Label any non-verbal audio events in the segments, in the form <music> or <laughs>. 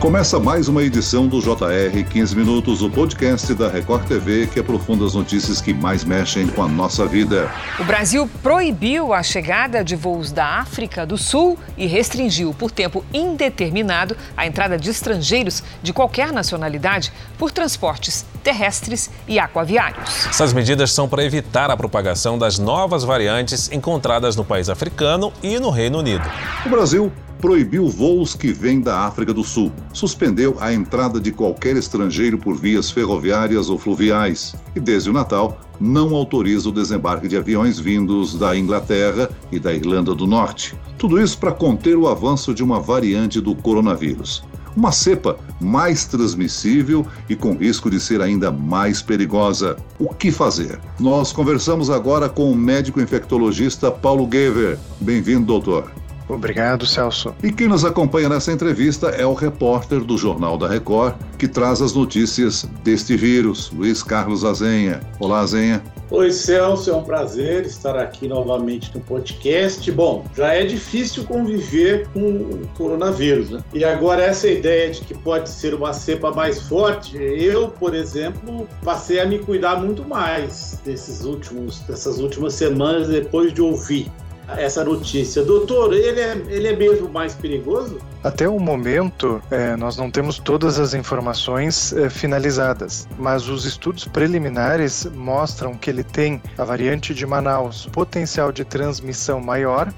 Começa mais uma edição do JR 15 Minutos, o podcast da Record TV que aprofunda as notícias que mais mexem com a nossa vida. O Brasil proibiu a chegada de voos da África do Sul e restringiu por tempo indeterminado a entrada de estrangeiros de qualquer nacionalidade por transportes terrestres e aquaviários. Essas medidas são para evitar a propagação das novas variantes encontradas no país africano e no Reino Unido. O Brasil proibiu voos que vêm da África do Sul, suspendeu a entrada de qualquer estrangeiro por vias ferroviárias ou fluviais e, desde o Natal, não autoriza o desembarque de aviões vindos da Inglaterra e da Irlanda do Norte. Tudo isso para conter o avanço de uma variante do coronavírus. Uma cepa mais transmissível e com risco de ser ainda mais perigosa. O que fazer? Nós conversamos agora com o médico infectologista Paulo Gever. Bem-vindo, doutor. Obrigado, Celso. E quem nos acompanha nessa entrevista é o repórter do Jornal da Record, que traz as notícias deste vírus, Luiz Carlos Azenha. Olá, Azenha. Oi, Celso, é um prazer estar aqui novamente no podcast. Bom, já é difícil conviver com o coronavírus, né? E agora essa ideia de que pode ser uma cepa mais forte, eu, por exemplo, passei a me cuidar muito mais desses últimos, dessas últimas semanas depois de ouvir essa notícia. Doutor, ele é, ele é mesmo mais perigoso? Até o momento, é, nós não temos todas as informações é, finalizadas, mas os estudos preliminares mostram que ele tem a variante de Manaus potencial de transmissão maior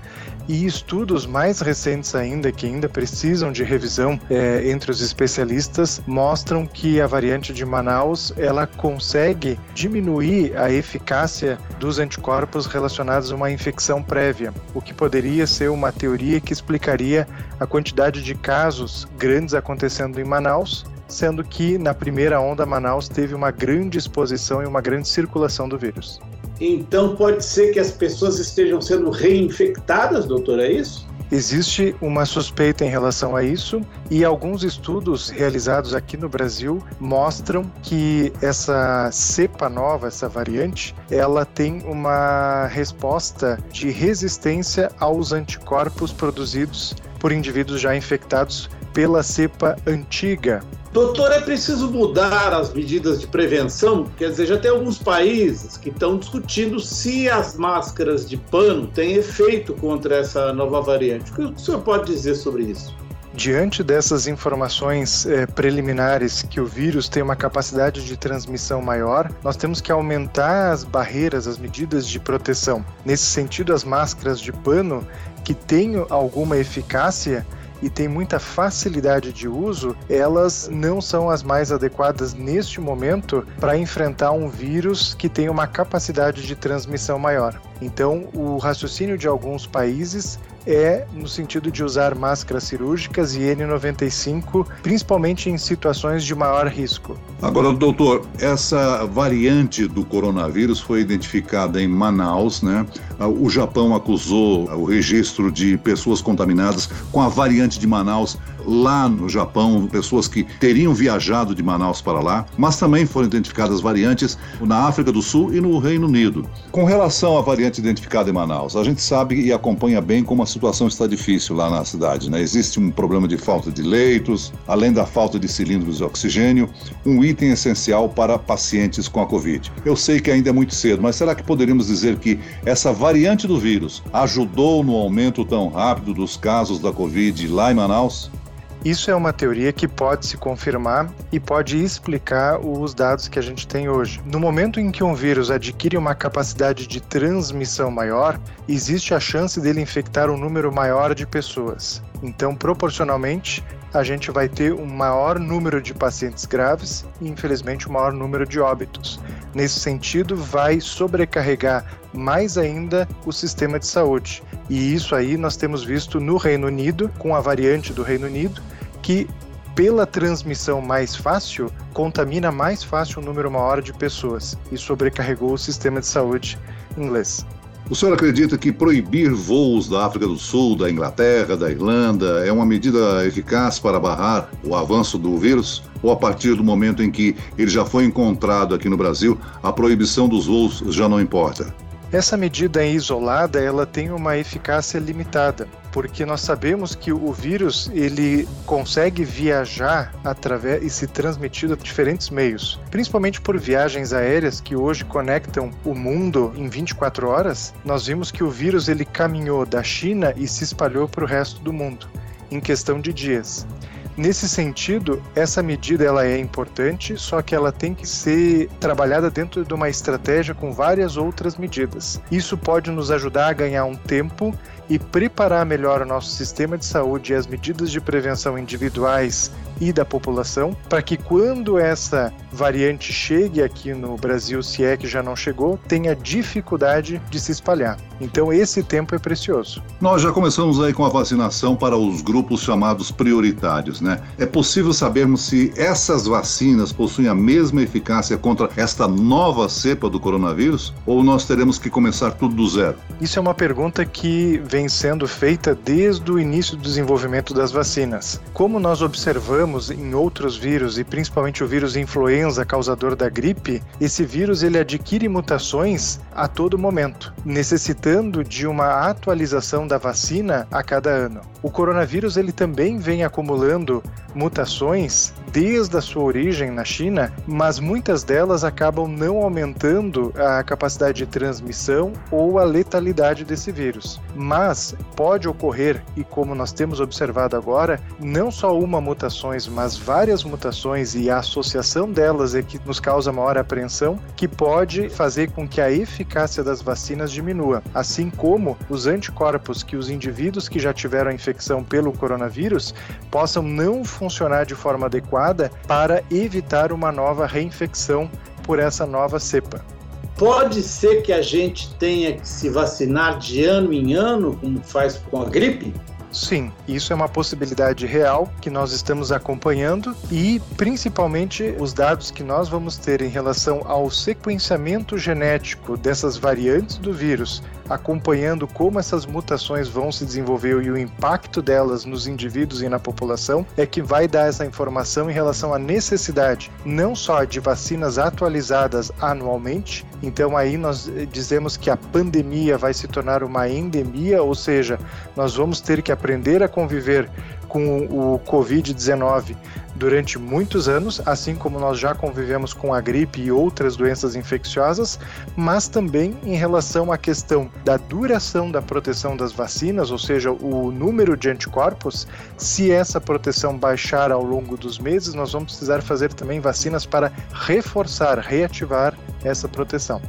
e estudos mais recentes ainda, que ainda precisam de revisão é, entre os especialistas, mostram que a variante de Manaus ela consegue diminuir a eficácia dos anticorpos relacionados a uma infecção prévia, o que poderia ser uma teoria que explicaria a quantidade de casos grandes acontecendo em Manaus sendo que na primeira onda Manaus teve uma grande exposição e uma grande circulação do vírus. Então pode ser que as pessoas estejam sendo reinfectadas, doutor, é isso? Existe uma suspeita em relação a isso e alguns estudos realizados aqui no Brasil mostram que essa cepa nova, essa variante, ela tem uma resposta de resistência aos anticorpos produzidos por indivíduos já infectados pela cepa antiga, Doutor, é preciso mudar as medidas de prevenção? Quer dizer, já tem alguns países que estão discutindo se as máscaras de pano têm efeito contra essa nova variante. O que o senhor pode dizer sobre isso? Diante dessas informações eh, preliminares que o vírus tem uma capacidade de transmissão maior, nós temos que aumentar as barreiras, as medidas de proteção. Nesse sentido, as máscaras de pano que têm alguma eficácia e tem muita facilidade de uso, elas não são as mais adequadas neste momento para enfrentar um vírus que tem uma capacidade de transmissão maior. Então, o raciocínio de alguns países é no sentido de usar máscaras cirúrgicas e N95, principalmente em situações de maior risco. Agora, doutor, essa variante do coronavírus foi identificada em Manaus, né? O Japão acusou o registro de pessoas contaminadas com a variante de Manaus lá no Japão, pessoas que teriam viajado de Manaus para lá, mas também foram identificadas variantes na África do Sul e no Reino Unido. Com relação à variante identificada em Manaus, a gente sabe e acompanha bem como a situação está difícil lá na cidade. Né? Existe um problema de falta de leitos, além da falta de cilindros de oxigênio, um item essencial para pacientes com a Covid. Eu sei que ainda é muito cedo, mas será que poderíamos dizer que essa variante do vírus ajudou no aumento tão rápido dos casos da Covid lá em Manaus? Isso é uma teoria que pode se confirmar e pode explicar os dados que a gente tem hoje. No momento em que um vírus adquire uma capacidade de transmissão maior, existe a chance dele infectar um número maior de pessoas. Então, proporcionalmente, a gente vai ter um maior número de pacientes graves e, infelizmente, um maior número de óbitos. Nesse sentido, vai sobrecarregar mais ainda o sistema de saúde. E isso aí nós temos visto no Reino Unido, com a variante do Reino Unido, que pela transmissão mais fácil, contamina mais fácil um número maior de pessoas e sobrecarregou o sistema de saúde inglês. O senhor acredita que proibir voos da África do Sul, da Inglaterra, da Irlanda é uma medida eficaz para barrar o avanço do vírus? Ou a partir do momento em que ele já foi encontrado aqui no Brasil, a proibição dos voos já não importa? Essa medida isolada, ela tem uma eficácia limitada. Porque nós sabemos que o vírus ele consegue viajar através e se transmitir por diferentes meios, principalmente por viagens aéreas que hoje conectam o mundo em 24 horas. Nós vimos que o vírus ele caminhou da China e se espalhou para o resto do mundo em questão de dias. Nesse sentido, essa medida ela é importante, só que ela tem que ser trabalhada dentro de uma estratégia com várias outras medidas. Isso pode nos ajudar a ganhar um tempo e preparar melhor o nosso sistema de saúde e as medidas de prevenção individuais e da população, para que quando essa variante chegue aqui no Brasil, se é que já não chegou, tenha dificuldade de se espalhar. Então esse tempo é precioso. Nós já começamos aí com a vacinação para os grupos chamados prioritários, né? É possível sabermos se essas vacinas possuem a mesma eficácia contra esta nova cepa do coronavírus ou nós teremos que começar tudo do zero? Isso é uma pergunta que vem sendo feita desde o início do desenvolvimento das vacinas. Como nós observamos em outros vírus e principalmente o vírus influenza causador da gripe, esse vírus ele adquire mutações a todo momento, necessitando de uma atualização da vacina a cada ano. O coronavírus ele também vem acumulando mutações desde a sua origem na China, mas muitas delas acabam não aumentando a capacidade de transmissão ou a letalidade desse vírus. Mas pode ocorrer, e como nós temos observado agora, não só uma mutações, mas várias mutações e a associação delas é que nos causa maior apreensão, que pode fazer com que a eficácia das vacinas diminua, assim como os anticorpos que os indivíduos que já tiveram a infecção pelo coronavírus possam não funcionar de forma adequada para evitar uma nova reinfecção por essa nova cepa. Pode ser que a gente tenha que se vacinar de ano em ano, como faz com a gripe? Sim, isso é uma possibilidade real que nós estamos acompanhando e principalmente os dados que nós vamos ter em relação ao sequenciamento genético dessas variantes do vírus, acompanhando como essas mutações vão se desenvolver e o impacto delas nos indivíduos e na população, é que vai dar essa informação em relação à necessidade não só de vacinas atualizadas anualmente, então aí nós dizemos que a pandemia vai se tornar uma endemia, ou seja, nós vamos ter que aprender a conviver com o Covid-19 durante muitos anos, assim como nós já convivemos com a gripe e outras doenças infecciosas, mas também em relação à questão da duração da proteção das vacinas, ou seja, o número de anticorpos, se essa proteção baixar ao longo dos meses, nós vamos precisar fazer também vacinas para reforçar, reativar essa proteção.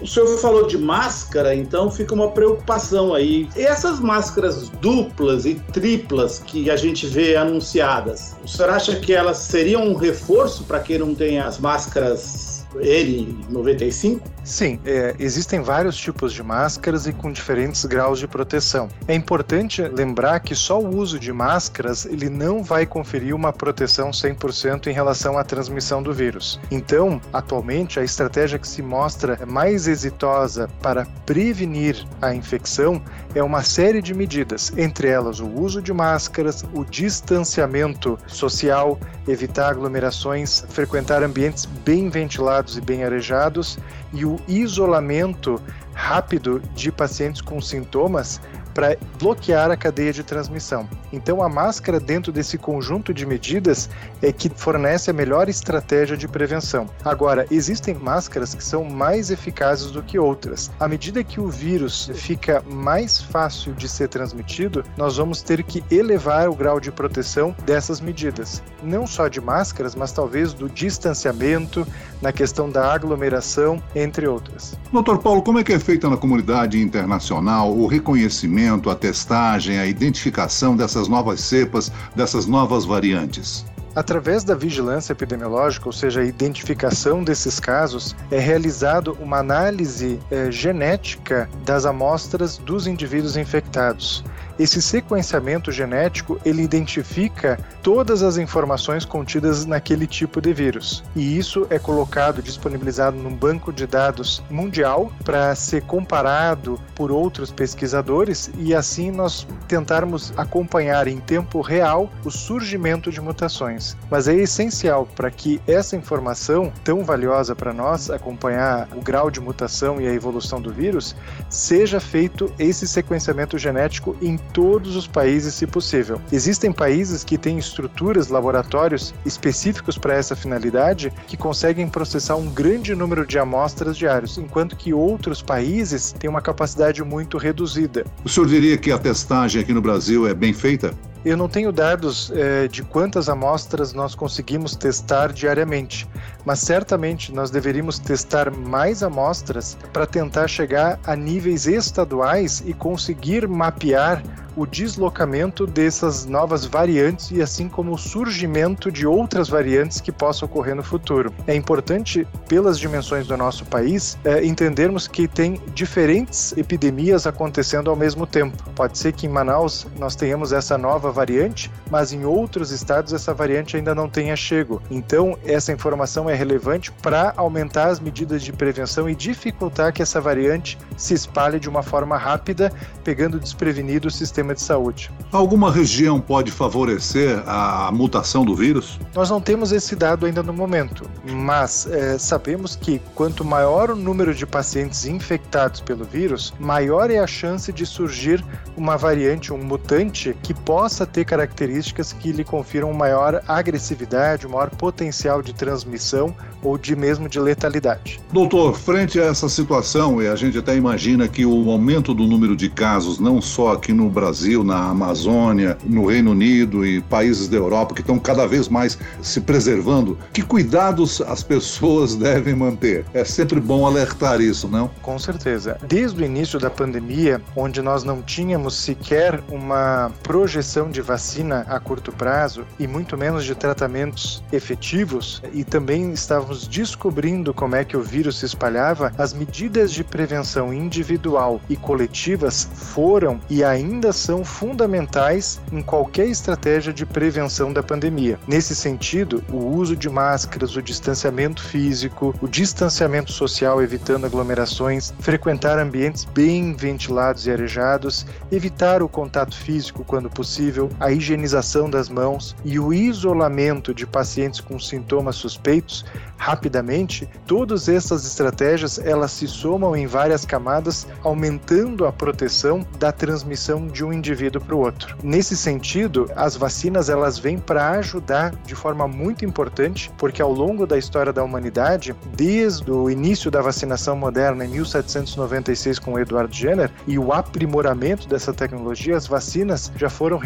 O senhor falou de máscara, então fica uma preocupação aí. E essas máscaras duplas e triplas que a gente vê anunciadas, o senhor acha que elas seriam um reforço para quem não tem as máscaras N95? Sim, é, existem vários tipos de máscaras e com diferentes graus de proteção. É importante lembrar que só o uso de máscaras ele não vai conferir uma proteção 100% em relação à transmissão do vírus. Então, atualmente, a estratégia que se mostra mais exitosa para prevenir a infecção é uma série de medidas, entre elas o uso de máscaras, o distanciamento social, evitar aglomerações, frequentar ambientes bem ventilados e bem arejados e o isolamento rápido de pacientes com sintomas para bloquear a cadeia de transmissão. Então, a máscara, dentro desse conjunto de medidas, é que fornece a melhor estratégia de prevenção. Agora, existem máscaras que são mais eficazes do que outras. À medida que o vírus fica mais fácil de ser transmitido, nós vamos ter que elevar o grau de proteção dessas medidas. Não só de máscaras, mas talvez do distanciamento, na questão da aglomeração, entre outras. Doutor Paulo, como é que é feita na comunidade internacional o reconhecimento, a testagem, a identificação dessas novas cepas, dessas novas variantes? Através da vigilância epidemiológica, ou seja, a identificação desses casos, é realizado uma análise é, genética das amostras dos indivíduos infectados. Esse sequenciamento genético ele identifica todas as informações contidas naquele tipo de vírus e isso é colocado disponibilizado num banco de dados mundial para ser comparado por outros pesquisadores e assim nós tentarmos acompanhar em tempo real o surgimento de mutações. Mas é essencial para que essa informação tão valiosa para nós acompanhar o grau de mutação e a evolução do vírus seja feito esse sequenciamento genético em todos os países, se possível. Existem países que têm estruturas, laboratórios específicos para essa finalidade que conseguem processar um grande número de amostras diários, enquanto que outros países têm uma capacidade muito reduzida. O senhor diria que a testagem aqui no Brasil é bem feita? Eu não tenho dados eh, de quantas amostras nós conseguimos testar diariamente, mas certamente nós deveríamos testar mais amostras para tentar chegar a níveis estaduais e conseguir mapear o deslocamento dessas novas variantes e assim como o surgimento de outras variantes que possam ocorrer no futuro. É importante, pelas dimensões do nosso país, é, entendermos que tem diferentes epidemias acontecendo ao mesmo tempo. Pode ser que em Manaus nós tenhamos essa nova variante, mas em outros estados essa variante ainda não tenha chego. Então, essa informação é relevante para aumentar as medidas de prevenção e dificultar que essa variante se espalhe de uma forma rápida, pegando desprevenido o sistema de saúde. Alguma região pode favorecer a mutação do vírus? Nós não temos esse dado ainda no momento, mas é, sabemos que quanto maior o número de pacientes infectados pelo vírus, maior é a chance de surgir uma variante, um mutante que possa ter características que lhe confiram maior agressividade, maior potencial de transmissão ou de mesmo de letalidade. Doutor, frente a essa situação, e a gente até imagina que o aumento do número de casos, não só aqui no Brasil, na Amazônia, no Reino Unido e países da Europa que estão cada vez mais se preservando, que cuidados as pessoas <laughs> devem manter? É sempre bom alertar isso, não? Com certeza. Desde o início da pandemia, onde nós não tínhamos sequer uma projeção de vacina a curto prazo e muito menos de tratamentos efetivos, e também estávamos descobrindo como é que o vírus se espalhava, as medidas de prevenção individual e coletivas foram e ainda são fundamentais em qualquer estratégia de prevenção da pandemia. Nesse sentido, o uso de máscaras, o distanciamento físico, o distanciamento social evitando aglomerações, frequentar ambientes bem ventilados e arejados, evitar o contato físico quando possível, a higienização das mãos e o isolamento de pacientes com sintomas suspeitos rapidamente, todas essas estratégias elas se somam em várias camadas, aumentando a proteção da transmissão de um indivíduo para o outro. Nesse sentido, as vacinas elas vêm para ajudar de forma muito importante, porque ao longo da história da humanidade, desde o início da vacinação moderna em 1796 com Edward Jenner e o aprimoramento dessa tecnologia, as vacinas já foram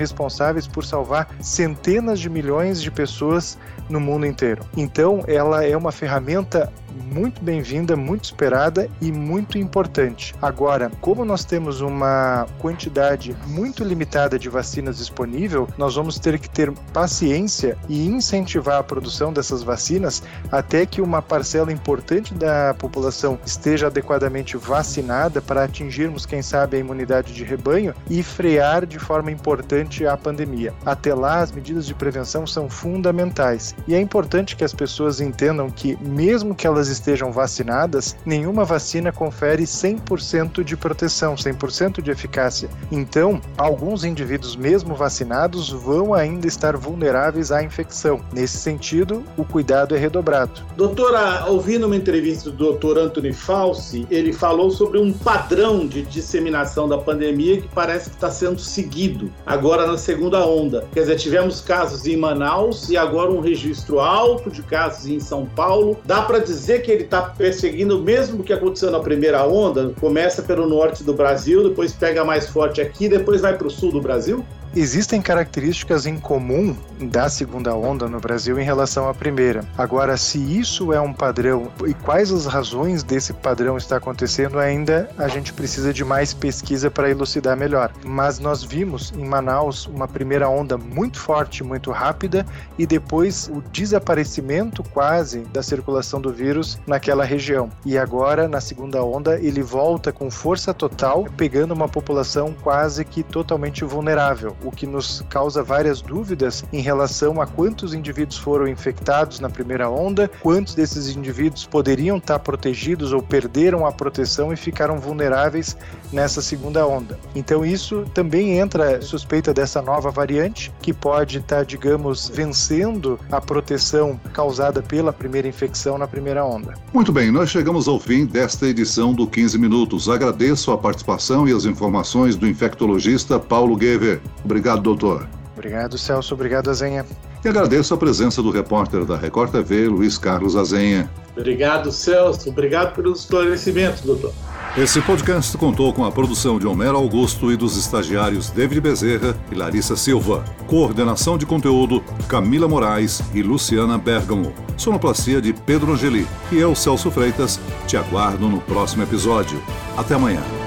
por salvar centenas de milhões de pessoas no mundo inteiro. Então, ela é uma ferramenta muito bem-vinda, muito esperada e muito importante. Agora, como nós temos uma quantidade muito limitada de vacinas disponível, nós vamos ter que ter paciência e incentivar a produção dessas vacinas até que uma parcela importante da população esteja adequadamente vacinada para atingirmos, quem sabe, a imunidade de rebanho e frear de forma importante a pandemia. Até lá, as medidas de prevenção são fundamentais e é importante que as pessoas entendam que, mesmo que elas elas estejam vacinadas, nenhuma vacina confere 100% de proteção, 100% de eficácia. Então, alguns indivíduos, mesmo vacinados, vão ainda estar vulneráveis à infecção. Nesse sentido, o cuidado é redobrado. Doutora, ouvindo uma entrevista do doutor Anthony Fauci, ele falou sobre um padrão de disseminação da pandemia que parece que está sendo seguido agora na segunda onda. Quer dizer, tivemos casos em Manaus e agora um registro alto de casos em São Paulo. Dá para dizer dizer que ele está perseguindo mesmo que aconteceu na primeira onda? Começa pelo norte do Brasil, depois pega mais forte aqui, depois vai para o sul do Brasil? Existem características em comum da segunda onda no Brasil em relação à primeira. Agora, se isso é um padrão e quais as razões desse padrão está acontecendo, ainda a gente precisa de mais pesquisa para elucidar melhor. Mas nós vimos em Manaus uma primeira onda muito forte, muito rápida e depois o desaparecimento quase da circulação do vírus naquela região. E agora, na segunda onda, ele volta com força total, pegando uma população quase que totalmente vulnerável. O que nos causa várias dúvidas em relação a quantos indivíduos foram infectados na primeira onda, quantos desses indivíduos poderiam estar protegidos ou perderam a proteção e ficaram vulneráveis nessa segunda onda. Então isso também entra suspeita dessa nova variante que pode estar, digamos, vencendo a proteção causada pela primeira infecção na primeira onda. Muito bem, nós chegamos ao fim desta edição do 15 minutos. Agradeço a participação e as informações do infectologista Paulo Gever. Obrigado, doutor. Obrigado, Celso. Obrigado, Azenha. E agradeço a presença do repórter da Record TV, Luiz Carlos Azenha. Obrigado, Celso. Obrigado pelos esclarecimentos, doutor. Esse podcast contou com a produção de Homero Augusto e dos estagiários David Bezerra e Larissa Silva. Coordenação de conteúdo Camila Moraes e Luciana Bergamo. Sonoplastia de Pedro Angeli. E eu, Celso Freitas, te aguardo no próximo episódio. Até amanhã.